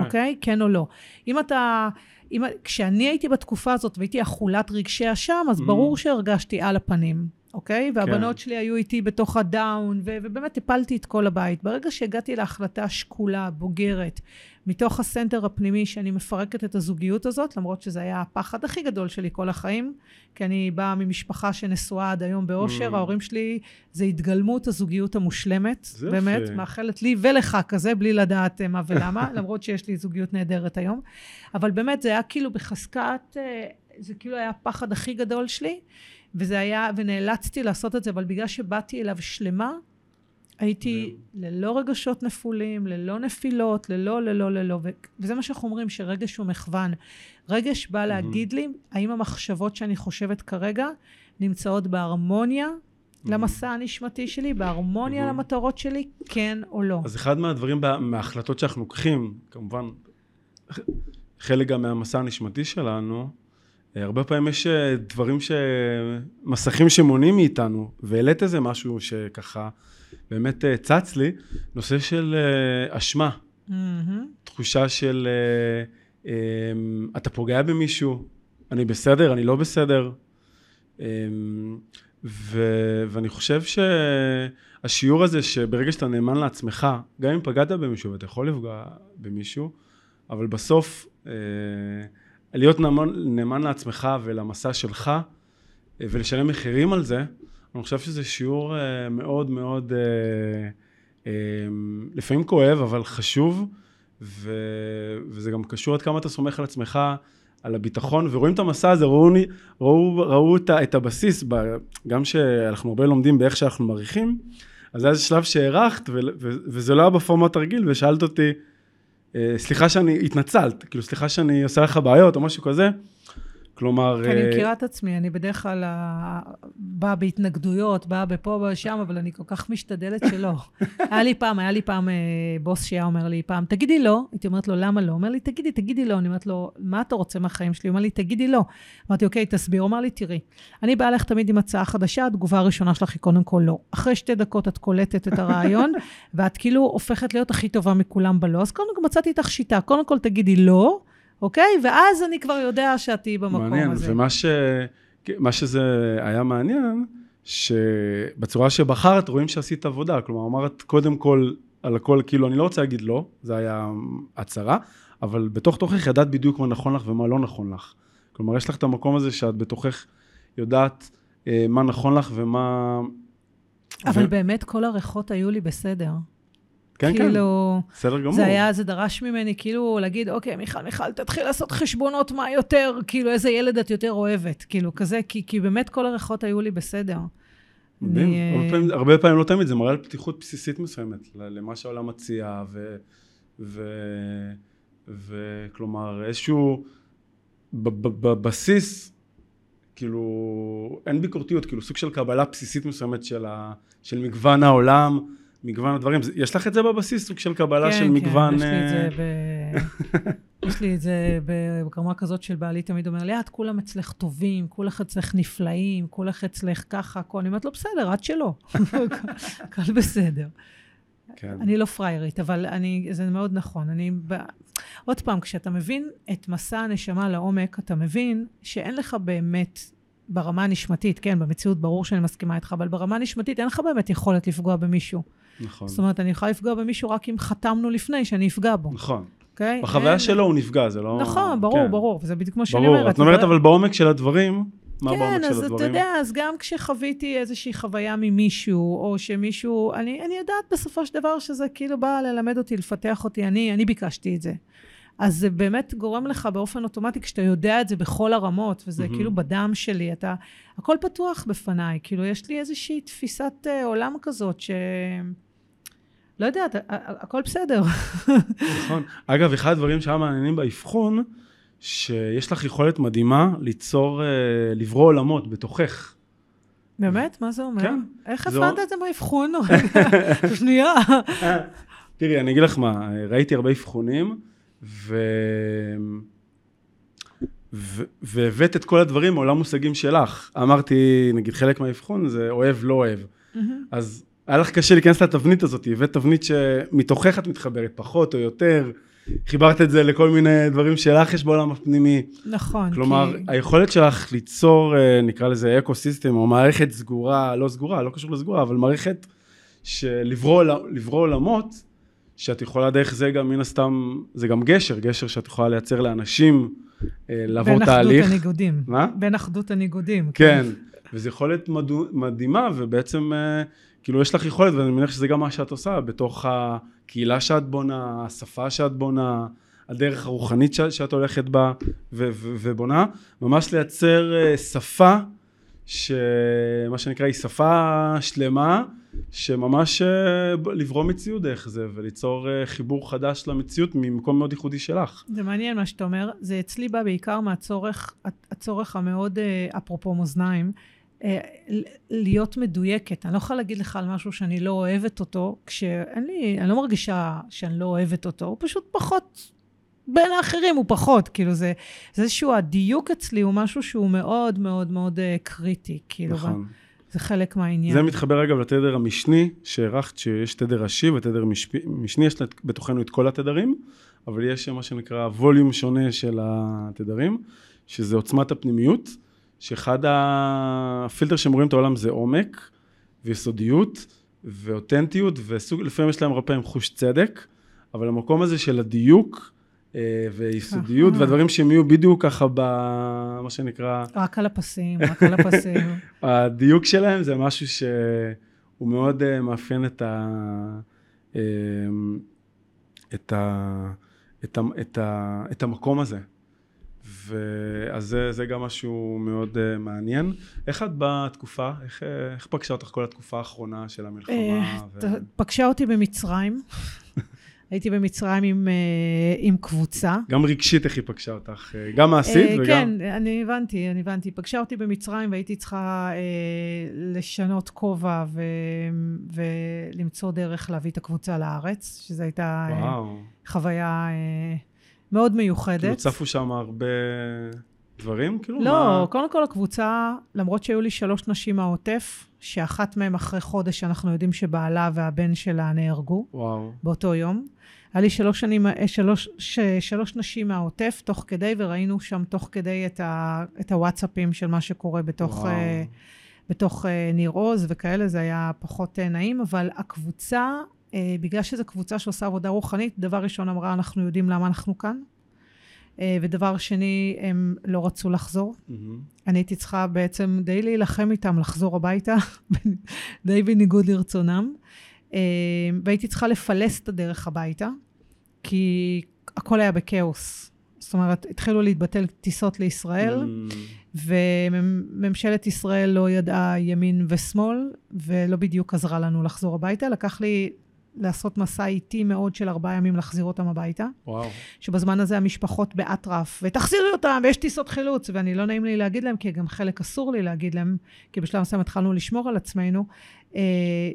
יפה. אוקיי? כן או לא. אם אתה... אם, כשאני הייתי בתקופה הזאת והייתי אכולת רגשי אשם, אז Mm. ברור שהרגשתי על הפנים, אוקיי? והבנות שלי היו איתי בתוך הדאון, ו- ובאמת הפלתי את כל הבית. ברגע שהגעתי להחלטה שקולה, בוגרת, מתוך הסנטר הפנימי שאני מפרקת את הזוגיות הזאת, למרות שזה היה הפחד הכי גדול שלי כל החיים, כי אני באה ממשפחה שנשואה עד היום באושר, Mm. ההורים שלי זה התגלמות הזוגיות המושלמת, באמת, יפה. מאחלת לי ולך כזה, בלי לדעת אה, מה ולמה, למרות שיש לי זוגיות נהדרת היום. אבל באמת, זה היה כאילו בחזקת, אה, זה כאילו היה הפחד הכי גדול שלי, וזה היה, ונאלצתי לעשות את זה, אבל בגלל שבאתי אליו שלמה, הייתי ללא רגשות נפולים, ללא נפילות, ללא, ללא, ללא, ו- וזה מה שאנחנו אומרים, שרגש הוא מכוון. רגש בא להגיד לי, האם המחשבות שאני חושבת כרגע נמצאות בהרמוניה למסע הנשמתי שלי, בהרמוניה למטרות שלי, כן או לא. אז אחד מהדברים, מההחלטות שאנחנו לוקחים, כמובן, חלק גם מהמסע הנשמתי שלנו, הרבה פעמים יש אה, דברים ש... מסכים שמונעים מאיתנו, והעלית איזה משהו שככה באמת אה, צץ לי, נושא של אה, אשמה, מהמם. תחושה של אה, אה, אתה פוגע במישהו, אני בסדר, אני לא בסדר. אה, ו, ואני חושב שהשיעור הזה שברגע שאתה נאמן לעצמך, גם אם פגעת במישהו ואתה יכול לפגוע במישהו, אבל בסוף אה, להיות נאמן, נאמן לעצמך ולמסע שלך אה, ולשלם מחירים על זה, אני חושב שזה שיעור אה, מאוד מאוד אה, לפעמים כואב אבל חשוב ו, וזה גם קשור עד כמה אתה סומך על עצמך על הביטחון ורואים את המסע הזה ראו, ראו, ראו את, את הבסיס גם שאנחנו הרבה לומדים באיך שאנחנו מעריכים אז היה שלב שהערכת וזה לא היה בפורמט הרגיל ושאלת אותי סליחה שאני התנצלת כאילו סליחה שאני עושה לך בעיות או משהו כזה כלומר אני אה, מכירה את עצמי, אני בדרך כלל אה, באה בהתנגדויות, באה בפה, באה שם, אבל אני כל כך משתדלת שלא. היה לי פעם, היה לי פעם אה, בוס שהיה אומר לי פעם, תגידי לא. הייתי אומרת לו, למה לא? אומר לי, תגידי, תגידי לא. אני אומרת לו, מה אתה רוצה מהחיים שלי? הוא אומר לי, תגידי לא. אמרתי, אוקיי, תסביר. הוא אמר לי, תראי, אני באה לך תמיד עם הצעה חדשה, התגובה הראשונה שלך היא קודם כל לא. אחרי שתי דקות את קולטת את הרעיון, ואת כאילו הופכת להיות הכי טובה מכולם בלא. אז קודם כל מצאתי איתך שיטה, קודם כל תגידי לא. אוקיי? ואז אני כבר יודע שאת תהיי במקום מעניין, הזה. ומה ש... מה שזה היה מעניין, שבצורה שבחרת רואים שעשית עבודה, כלומר אמרת קודם כל על הכל, כאילו אני לא רוצה להגיד לא, זה היה הצהרה, אבל בתוך תוכך ידעת בדיוק מה נכון לך ומה לא נכון לך. כלומר יש לך את המקום הזה שאת בתוכך יודעת אה, מה נכון לך ומה... אבל ו... באמת כל הריחות היו לי בסדר. כן, כאילו, כן, בסדר גמור. זה היה, זה דרש ממני כאילו להגיד, אוקיי, מיכל, מיכל, תתחיל לעשות חשבונות מה יותר, כאילו, איזה ילד את יותר אוהבת, כאילו, כזה, כי, כי באמת כל הריחות היו לי בסדר. מדהים. אני, אה, הרבה פעמים, הרבה פעמים, לא תמיד, זה מראה על פתיחות בסיסית מסוימת, למה שהעולם מציע, ו... ו... וכלומר, איזשהו... בבסיס, כאילו, אין ביקורתיות, כאילו, סוג של קבלה בסיסית מסוימת של, ה... של מגוון העולם, מגוון הדברים. יש לך את זה בבסיס, סוג של קבלה של מגוון... כן, יש לי את זה ב... יש לי את זה ברמה כזאת של בעלי תמיד אומר לי, את כולם אצלך טובים, כולך אצלך נפלאים, כולך אצלך ככה, הכל. אני אומרת לו, בסדר, עד שלא. הכל בסדר. כן. אני לא פריירית, אבל אני, זה מאוד נכון. אני, ב... עוד פעם, כשאתה מבין את מסע הנשמה לעומק, אתה מבין שאין לך באמת, ברמה הנשמתית, כן, במציאות ברור שאני מסכימה איתך, אבל ברמה הנשמתית אין לך באמת יכולת לפגוע במישהו. נכון. זאת אומרת, אני יכולה לפגוע במישהו רק אם חתמנו לפני שאני אפגע בו, נכון. אוקיי? בחוויה אין- שלו הוא נפגע, זה לא... נכון, ברור, כן. ברור, וזה בדיוק כמו שאני ברור. אומרת. את אומרת, אבל- בעומק של הדברים, מה בעומק כן, אז? אתה יודע, אז גם כשחוויתי איזושהי חוויה ממישהו, או שמישהו, אני, אני יודעת בסופו של דבר שזה כאילו בא ללמד אותי, לפתח אותי, אני, אני ביקשתי את זה. אז זה באמת גורם לך באופן אוטומטי, כשאתה יודע את זה בכל הרמות, וזה מהמם. כאילו בדם שלי, אתה, הכל פתוח בפניי, כאילו יש לי איזושהי תפיסת אה, עולם כזאת, ש... לא יודעת, הכל בסדר. נכון. אגב, אחד הדברים שהיה מעניינים באבחון, שיש לך יכולת מדהימה ליצור, אה, לברוא עולמות בתוכך. באמת? מה זה אומר? כן. איך הבנת את זה באבחון? שנייה. תראי, אני אגיד לך מה, ראיתי הרבה אבחונים, ו... ו... והבאת את כל הדברים מעולם מושגים שלך. אמרתי, נגיד, חלק מהאבחון זה אוהב, לא אוהב. אז היה לך קשה להיכנס לתבנית הזאת, הבאת תבנית שמתוכך את מתחברת, פחות או יותר, חיברת את זה לכל מיני דברים שלך יש בעולם הפנימי. נכון. כלומר, כי... היכולת שלך ליצור, אה, נקרא לזה אקו סיסטם, או מערכת סגורה, לא סגורה, לא קשור לסגורה, אבל מערכת של לברוא עול- לברוא עולמות, שאת יכולה דרך זה גם, מן הסתם, זה גם גשר, גשר שאת יכולה לייצר לאנשים אה, לעבור בין תהליך. אחדות הניגודים. מה? בין אחדות הניגודים. כן, וזו יכולת מדו- מדהימה, ובעצם, אה, כאילו, יש לך יכולת, ואני מניח שזה גם מה שאת עושה, בתוך הקהילה שאת בונה, השפה שאת בונה, הדרך הרוחנית שאת, שאת הולכת בה ו- ו- ובונה, ממש לייצר אה, שפה שמה שנקרא היא שפה שלמה, שממש אה, לברוא מציאות דרך זה וליצור אה, חיבור חדש למציאות ממקום מאוד ייחודי שלך. זה מעניין מה שאתה אומר. זה אצלי בא בעיקר מהצורך, הצורך המאוד, אפרופו מאזניים, להיות מדויקת. אני לא יכולה להגיד לך על משהו שאני לא אוהבת אותו, כשאין לי, אני לא מרגישה שאני לא אוהבת אותו, הוא פשוט פחות בין האחרים הוא פחות, כאילו זה, זה איזשהו, הדיוק אצלי הוא משהו שהוא מאוד מאוד מאוד uh, קריטי, כאילו, נכון. זה חלק מהעניין. זה מתחבר אגב לתדר המשני שהערכת, שיש תדר ראשי ותדר משני, יש בתוכנו את כל התדרים, אבל יש מה שנקרא ווליום שונה של התדרים, שזה עוצמת הפנימיות, שאחד הפילטר שהם רואים את העולם זה עומק ויסודיות ואותנטיות, ולפעמים יש להם הרבה פעמים חוש צדק, אבל המקום הזה של הדיוק, אה, ויסודיות, והדברים שהם יהיו בדיוק ככה במה שנקרא... רק על הפסים, רק על הפסים. הדיוק שלהם זה משהו שהוא מאוד אה, מאפיין את ה... אה, את, ה, את, ה, את, ה, את המקום הזה. ואז זה, זה גם משהו מאוד uh, מעניין. איך את בתקופה, איך, איך פגשה אותך כל התקופה האחרונה של המלחמה? ו... פגשה אותי במצרים. הייתי במצרים עם, אה, עם קבוצה. גם רגשית איך היא פגשה אותך? אה, גם מעשית אה, וגם... כן, אני הבנתי, אני הבנתי. פגשה אותי במצרים והייתי צריכה אה, לשנות כובע ו, ולמצוא דרך להביא את הקבוצה לארץ, שזו הייתה אה, חוויה אה, מאוד מיוחדת. כאילו צפו שם הרבה דברים? כאילו לא, מה... קודם כל הקבוצה, למרות שהיו לי שלוש נשים מהעוטף, שאחת מהן אחרי חודש אנחנו יודעים שבעלה והבן שלה נהרגו. וואו. באותו יום. היה לי שלוש, שנים, אה, שלוש, שלוש נשים מהעוטף תוך כדי, וראינו שם תוך כדי את, ה, את הוואטסאפים של מה שקורה בתוך, uh, בתוך uh, ניר עוז וכאלה, זה היה פחות נעים, אבל הקבוצה, בגלל שזו קבוצה שעושה עבודה רוחנית, דבר ראשון אמרה, אנחנו יודעים למה אנחנו כאן. Uh, ודבר שני, הם לא רצו לחזור. Mm-hmm. אני הייתי צריכה בעצם די להילחם איתם, לחזור הביתה, די בניגוד לרצונם. Uh, והייתי צריכה לפלס את הדרך הביתה. כי הכל היה בכאוס. זאת אומרת, התחילו להתבטל טיסות לישראל, mm. וממשלת ישראל לא ידעה ימין ושמאל, ולא בדיוק עזרה לנו לחזור הביתה. לקח לי לעשות מסע איטי מאוד של ארבעה ימים להחזיר אותם הביתה. וואו. שבזמן הזה המשפחות באטרף, ותחזירי אותם, ויש טיסות חילוץ, ואני לא נעים לי להגיד להם, כי גם חלק אסור לי להגיד להם, כי בשלב מסוים התחלנו לשמור על עצמנו, אה,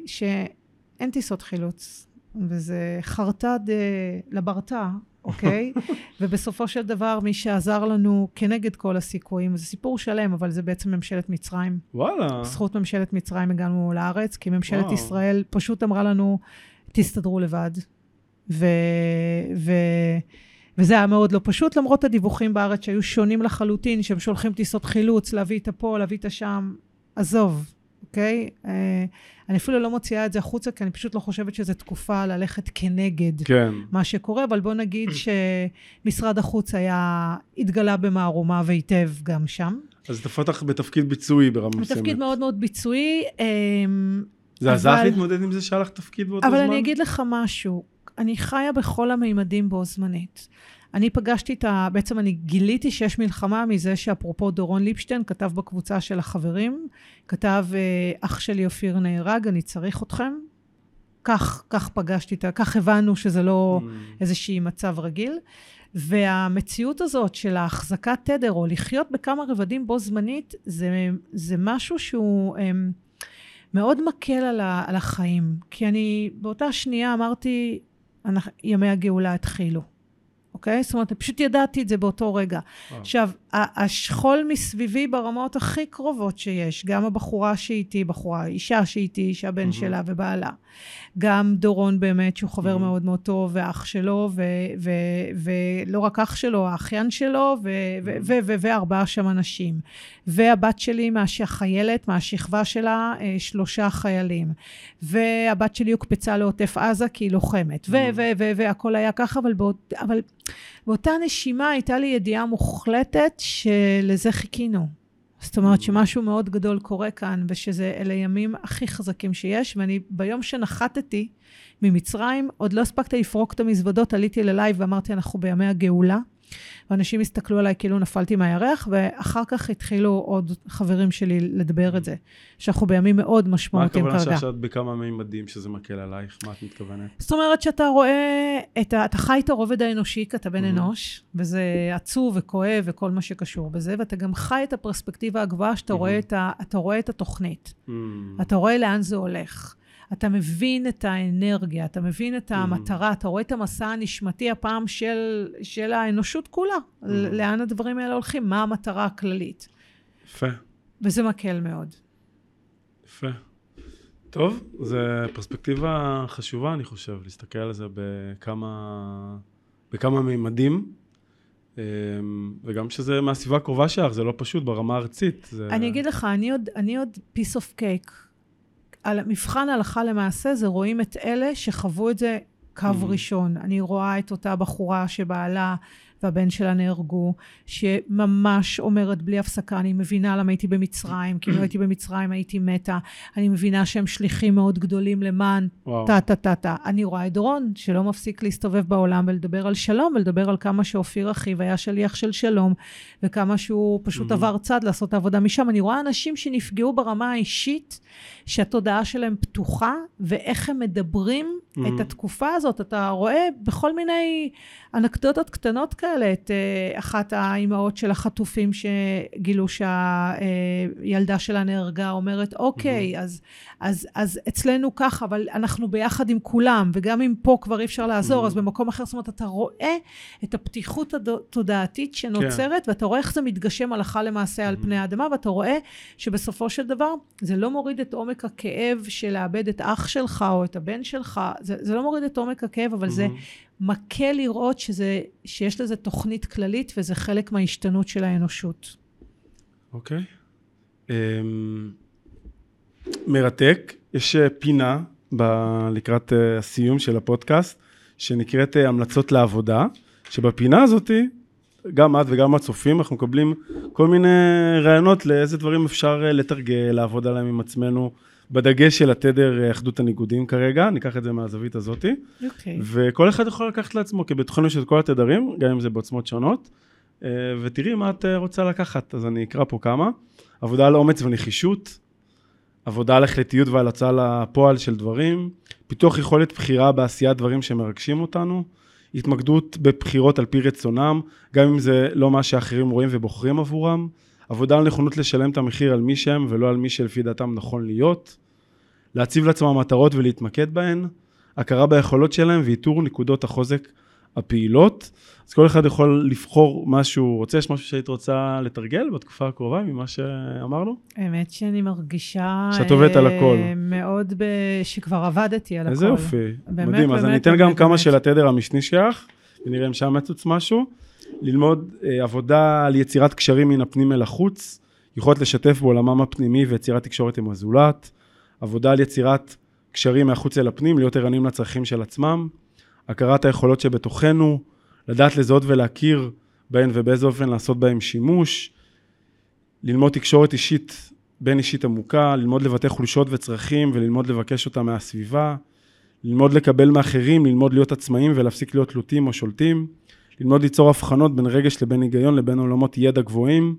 שאין טיסות חילוץ. וזה חרטא לברטה, אוקיי? ובסופו של דבר, מי שעזר לנו כנגד כל הסיכויים, זה סיפור שלם, אבל זה בעצם ממשלת מצרים. וואלה. בזכות ממשלת מצרים הגענו לארץ, כי ממשלת וואו. ישראל פשוט אמרה לנו, תסתדרו לבד. ו... ו... וזה היה מאוד לא פשוט, למרות הדיווחים בארץ שהיו שונים לחלוטין, שהם שולחים טיסות חילוץ, להביא את הפה, להביא את השם. עזוב, אוקיי? אה, אני אפילו לא מוציאה את זה החוצה, כי אני פשוט לא חושבת שזו תקופה ללכת כנגד כן. מה שקורה, אבל בוא נגיד שמשרד החוץ היה, התגלה במערומיו היטב גם שם. אז אותך בתפקיד ביצועי ברמה מסוימת. בתפקיד מאוד מאוד ביצועי. זה עזר לך להתמודד עם זה שהיה לך תפקיד באותו אבל זמן? אבל אני אגיד לך משהו, אני חיה בכל המימדים בו זמנית. אני פגשתי את ה... בעצם אני גיליתי שיש מלחמה מזה שאפרופו דורון ליפשטיין כתב בקבוצה של החברים, כתב אה, אח שלי אופיר נהרג, אני צריך אתכם. כך, כך פגשתי את ה... כך הבנו שזה לא mm. איזשהי מצב רגיל. והמציאות הזאת של ההחזקת תדר, או לחיות בכמה רבדים בו זמנית, זה, זה משהו שהוא הם, אמ, מאוד מקל על, ה, על החיים. כי אני באותה שנייה אמרתי, ימי הגאולה התחילו. אוקיי? זאת אומרת, פשוט ידעתי את זה באותו רגע. וואו. עכשיו, השכול מסביבי ברמות הכי קרובות שיש, גם הבחורה שאיתי, בחורה, אישה שאיתי, שהבן mm-hmm. שלה ובעלה. גם דורון באמת, שהוא חבר mm-hmm. מאוד מאוד טוב, ואח שלו, ולא רק אח שלו, האחיין שלו, mm-hmm. וארבעה שם אנשים. והבת שלי, החיילת, מהשכבה שלה, אה, שלושה חיילים. והבת שלי הוקפצה לעוטף עזה כי היא לוחמת. והכל היה ככה, אבל, באות, אבל באותה נשימה הייתה לי ידיעה מוחלטת שלזה חיכינו. זאת אומרת שמשהו מאוד גדול קורה כאן, ושזה אלה ימים הכי חזקים שיש, ואני ביום שנחתתי ממצרים, עוד לא הספקתי לפרוק את המזוודות, עליתי ללייב ואמרתי, אנחנו בימי הגאולה. ואנשים הסתכלו עליי כאילו נפלתי מהירח, ואחר כך התחילו עוד חברים שלי לדבר את זה, שאנחנו בימים מאוד מה משמעותיים הכוונה כרגע. שעכשיו בכמה מימדים שזה מקל עלייך? מה את מתכוונת? זאת אומרת שאתה רואה, את ה, אתה חי את הרובד האנושי, כי אתה בן מהמם. אנוש, וזה עצוב וכואב וכל מה שקשור בזה, ואתה גם חי את הפרספקטיבה הגבוהה, שאתה רואה, מהמם. את ה, רואה את התוכנית. Mm, אתה רואה לאן זה הולך. אתה מבין את האנרגיה, אתה מבין את. המטרה, אתה רואה את המסע הנשמתי הפעם של, של האנושות כולה. לאן הדברים האלה הולכים, מה המטרה הכללית. יפה, וזה מקל מאוד. יפה. טוב, זו פרספקטיבה חשובה, אני חושב, להסתכל על זה בכמה, בכמה מימדים, אמ, וגם שזה מהסביבה הקרובה שלך, זה לא פשוט ברמה הארצית. זה... אני אגיד לך, אני עוד, אני עוד piece of cake. על מבחן הלכה למעשה זה רואים את אלה שחוו את זה קו Mhm. ראשון. אני רואה את אותה בחורה שבעלה והבן שלה נהרגו, שממש אומרת בלי הפסקה, אני מבינה למה הייתי במצרים, כי אם לא הייתי במצרים הייתי מתה. אני מבינה שהם שליחים מאוד גדולים למען. טה טה טה טה. אני רואה את דורון, שלא מפסיק להסתובב בעולם ולדבר על שלום, ולדבר על כמה שאופיר אחיו היה שליח של שלום, וכמה שהוא פשוט Mhm. עבר צד לעשות את העבודה משם. אני רואה אנשים שנפגעו ברמה האישית, שהתודעה שלהם פתוחה, ואיך הם מדברים. את התקופה הזאת. אתה רואה בכל מיני אנקדוטות קטנות כאלה, את אה, אחת האימהות של החטופים שגילו שהילדה שלה נהרגה, אומרת, אוקיי, אז, אז, אז אצלנו ככה, אבל אנחנו ביחד עם כולם, וגם אם פה כבר אי אפשר לעזור, Mhm. אז במקום אחר, זאת אומרת, אתה רואה את הפתיחות התודעתית שנוצרת, ואתה רואה איך זה מתגשם הלכה למעשה על Mhm. פני האדמה, ואתה רואה שבסופו של דבר, זה לא מוריד את עומק הכאב של לאבד את אח שלך או את הבן שלך, זה, זה לא מוריד את עומק הכאב, אבל זה מקל לראות שזה, שיש לזה תוכנית כללית, וזה חלק מההשתנות של האנושות. אוקיי. אמ, מרתק. יש אה, פינה ב- לקראת אה, הסיום של הפודקאסט, שנקראת אה, המלצות לעבודה, שבפינה הזאתי, גם את וגם הצופים, אנחנו מקבלים כל מיני רעיונות לאיזה דברים אפשר לתרגל, לעבוד עליהם עם עצמנו, בדגש של התדר אה, אחדות הניגודים כרגע, ניקח את זה מהזווית הזאתי. אוקיי. וכל אחד יכול לקחת לעצמו, כי בתוכנו יש את כל התדרים, גם אם זה בעוצמות שונות, אה, ותראי מה את אה, רוצה לקחת, אז אני אקרא פה כמה. עבודה על אומץ ונחישות, עבודה על החלטיות ועל הצעה לפועל של דברים, פיתוח יכולת בחירה בעשיית דברים שמרגשים אותנו, התמקדות בבחירות על פי רצונם, גם אם זה לא מה שאחרים רואים ובוחרים עבורם, עבודה על נכונות לשלם את המחיר על מי שהם ולא על מי שלפי דעתם נכון להיות, להציב לעצמם מטרות ולהתמקד בהן, הכרה ביכולות שלהם ואיתור נקודות החוזק הפעילות. אז כל אחד יכול לבחור מה שהוא רוצה, יש משהו שהיית רוצה לתרגל בתקופה הקרובה ממה שאמרנו? האמת שאני מרגישה... שאת עובדת על אה, הכל. מאוד ב... שכבר עבדתי על איזה הכל. יופי, באמת, מדהים. אז באמת, אני אתן באמת, גם כמה באמת. של התדר המשני שלך, ונראה אם שם יצוץ משהו. ללמוד אה, עבודה על יצירת קשרים מן הפנים אל החוץ, יכולת לשתף בעולמם הפנימי ויצירת תקשורת עם הזולת, עבודה על יצירת קשרים מהחוץ אל הפנים, להיות ערניים לצרכים של עצמם, הכרת היכולות שבתוכנו, לדעת לזהות ולהכיר בהן ובאיזה אופן לעשות בהן שימוש, ללמוד תקשורת אישית, בין אישית עמוקה, ללמוד לבטא חולשות וצרכים וללמוד לבקש אותם מהסביבה, ללמוד לקבל מאחרים, ללמוד להיות עצמאים ולהפסיק להיות תלותים או שולטים, ללמוד ליצור הבחנות בין רגש לבין היגיון לבין עולמות ידע גבוהים,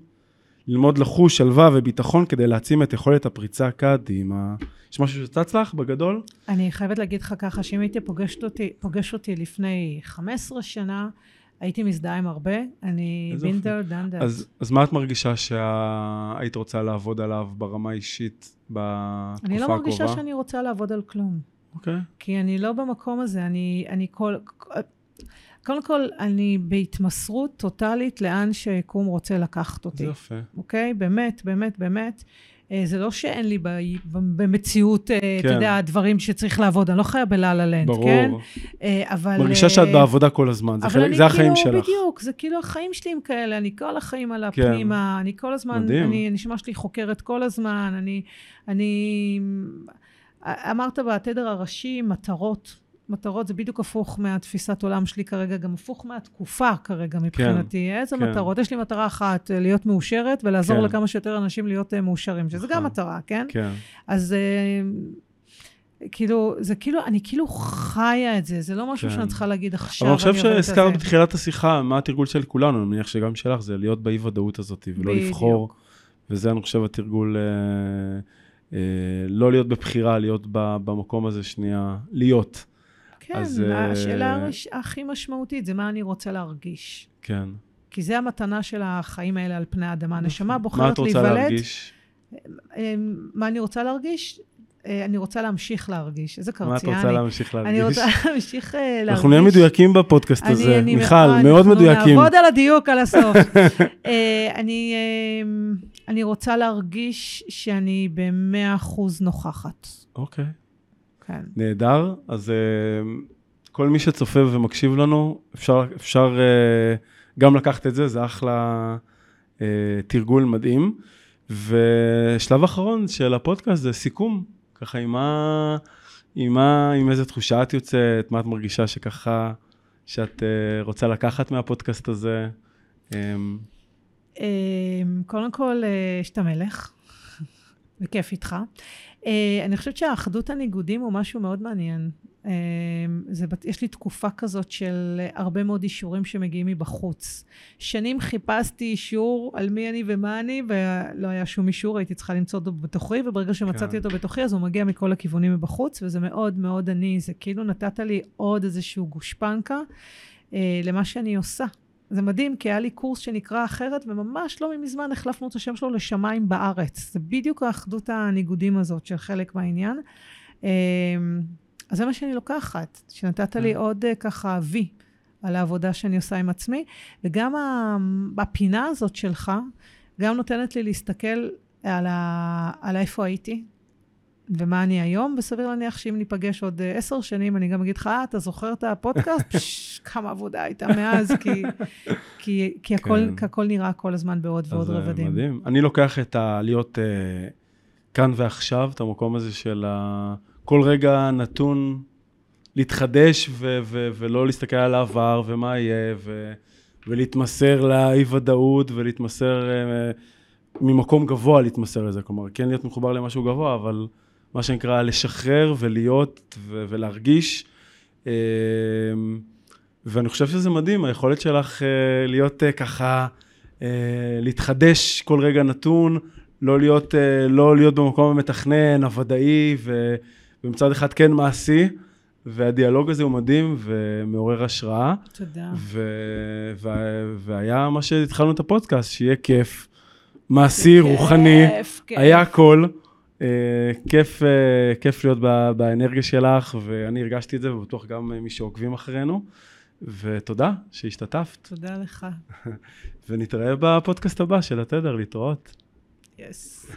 ללמוד לחוש שלווה וביטחון כדי להעצים את יכולת הפריצה קדימה. יש משהו שצץ לך בגדול? אני חייבת להגיד לך ככה, שאם היית פוגשת אותי, פוגש אותי לפני 15 שנה, הייתי מזדהה עם הרבה. אני. בינדר דנדה. אז, אז מה את מרגישה שהיית רוצה לעבוד עליו ברמה האישית בתקופה אני לא הקרובה? מרגישה שאני רוצה לעבוד על כלום. אוקיי. כי אני לא במקום הזה, אני, אני כל... קודם כל, אני בהתמסרות טוטאלית לאן שהיקום רוצה לקחת אותי. זה יפה. אוקיי? באמת, באמת, באמת. אה, זה לא שאין לי ב- במציאות, אה, אתה כן. יודע, דברים שצריך לעבוד, אני לא חיה בלה לה לנד, ברור. כן? אה, אבל... מרגישה שאת בעבודה כל הזמן, זה, אבל חלק, אני זה החיים כאילו, שלך. בדיוק, זה כאילו החיים שלי הם כאלה, אני כל החיים על כן. הפנימה, אני כל הזמן, מדהים. אני, הנשמה שלי חוקרת כל הזמן, אני, אני, אמרת בתדר הראשי, מטרות. מטרות זה בדיוק הפוך מהתפיסת עולם שלי כרגע, גם הפוך מהתקופה כרגע מבחינתי. איזה כן. מטרות? יש לי מטרה אחת, אה, להיות מאושרת ולעזור כן. לכמה שיותר אנשים להיות אה, מאושרים, שזה גם נכון. מטרה, כן? כן. אז אה, כאילו, זה כאילו, אני כאילו חיה את זה, זה לא משהו כן. שאני צריכה להגיד עכשיו. אבל אני חושב שהזכרת. בתחילת השיחה, מה התרגול של כולנו, אני מניח שגם שלך, זה להיות באי ודאות הזאת, ולא בדיוק. לבחור, וזה אני חושב התרגול, אה, אה, לא להיות בבחירה, להיות במקום הזה שנייה, להיות, כן, אז, אה, השאלה הראש- הכי משמעותית זה מה אני רוצה להרגיש. כן. כי זה המתנה של החיים האלה על פני האדמה. הנשמה מה בוחרת את רוצה להיוולד. להרגיש? אה, מה אני רוצה להרגיש? אה, אני רוצה להמשיך להרגיש. איזה מה את רוצה. להמשיך להרגיש? אני רוצה להמשיך אה, להרגיש. אנחנו נהיה מדויקים בפודקאסט אני- הזה, אני- מיכל, מאוד אנחנו מדויקים. נעבוד על הדיוק על הסוף. אני, אה, אני רוצה להרגיש שאני במאה אחוז נוכחת. אוקיי. כן. נהדר. אז אה, כל מי שצופה ומקשיב לנו, אפשר, אפשר אה, גם לקחת את זה, זה אחלה אה, תרגול מדהים. ושלב אחרון של הפודקאסט זה סיכום, ככה עם מה, עם מה, עם איזה תחושה את יוצאת, מה את מרגישה שככה, שאת רוצה לקחת מהפודקאסט הזה. אה, אה, קודם כל, שאתה מלך, וכיף איתך. אה, אני חושבת שהאחדות הניגודים הוא משהו מאוד מעניין. אה, זה, יש לי תקופה כזאת של הרבה מאוד אישורים שמגיעים מבחוץ. שנים חיפשתי אישור על מי אני ומה אני, ולא היה שום אישור, הייתי צריכה למצוא אותו בתוכי, וברגע שמצאתי כן. אותו בתוכי, אז הוא מגיע מכל הכיוונים מבחוץ, וזה מאוד מאוד אני, זה כאילו נתת לי עוד איזשהו גושפנקה אה, למה שאני עושה. זה מדהים, כי היה לי קורס שנקרא אחרת, וממש לא מזמן החלפנו את השם שלו לשמיים בארץ. זה בדיוק האחדות הניגודים הזאת של חלק מהעניין. אה, אז זה מה שאני לוקחת, שנתת לי כן. עוד אה, ככה וי על העבודה שאני עושה עם עצמי, וגם הפינה הזאת שלך, גם נותנת לי להסתכל על, ה, על איפה הייתי, ומה אני היום, וסביר להניח שאם ניפגש עוד אה, עשר שנים, אני גם אגיד לך, אה, אתה זוכר את הפודקאסט? פש, כמה עבודה הייתה מאז, כי, כי, כי הכל, כן. הכל נראה כל הזמן בעוד ועוד אה, רבדים. מדהים. אני לוקח את ה... להיות אה, כאן ועכשיו, את המקום הזה של ה... כל רגע נתון להתחדש ו- ו- ולא להסתכל על העבר ומה יהיה, ו- ולהתמסר לאי-ודאות ולהתמסר אה, ממקום גבוה להתמסר לזה. כלומר, כן להיות מחובר למשהו גבוה, אבל מה שנקרא לשחרר ולהיות ו- ולהרגיש. אה, ואני חושב שזה מדהים, היכולת שלך אה, להיות אה, ככה, אה, להתחדש כל רגע נתון, לא להיות, לא להיות במקום המתכנן, הוודאי, ו, ומצד אחד כן מעשי, והדיאלוג הזה הוא מדהים ומעורר השראה, תודה. ו, ו, והיה מה שהתחלנו את הפודקאסט, שיהיה כיף, מעשי, רוחני, כיף, כיף. היה הכל. אה, כיף, אה, כיף להיות באנרגיה שלך, ואני הרגשתי את זה, ובטוח גם אה, מי שעוקבים אחרינו. ותודה שהשתתפת, תודה לך. ונתראה בפודקאסט הבא של התדר, להתראות. יס.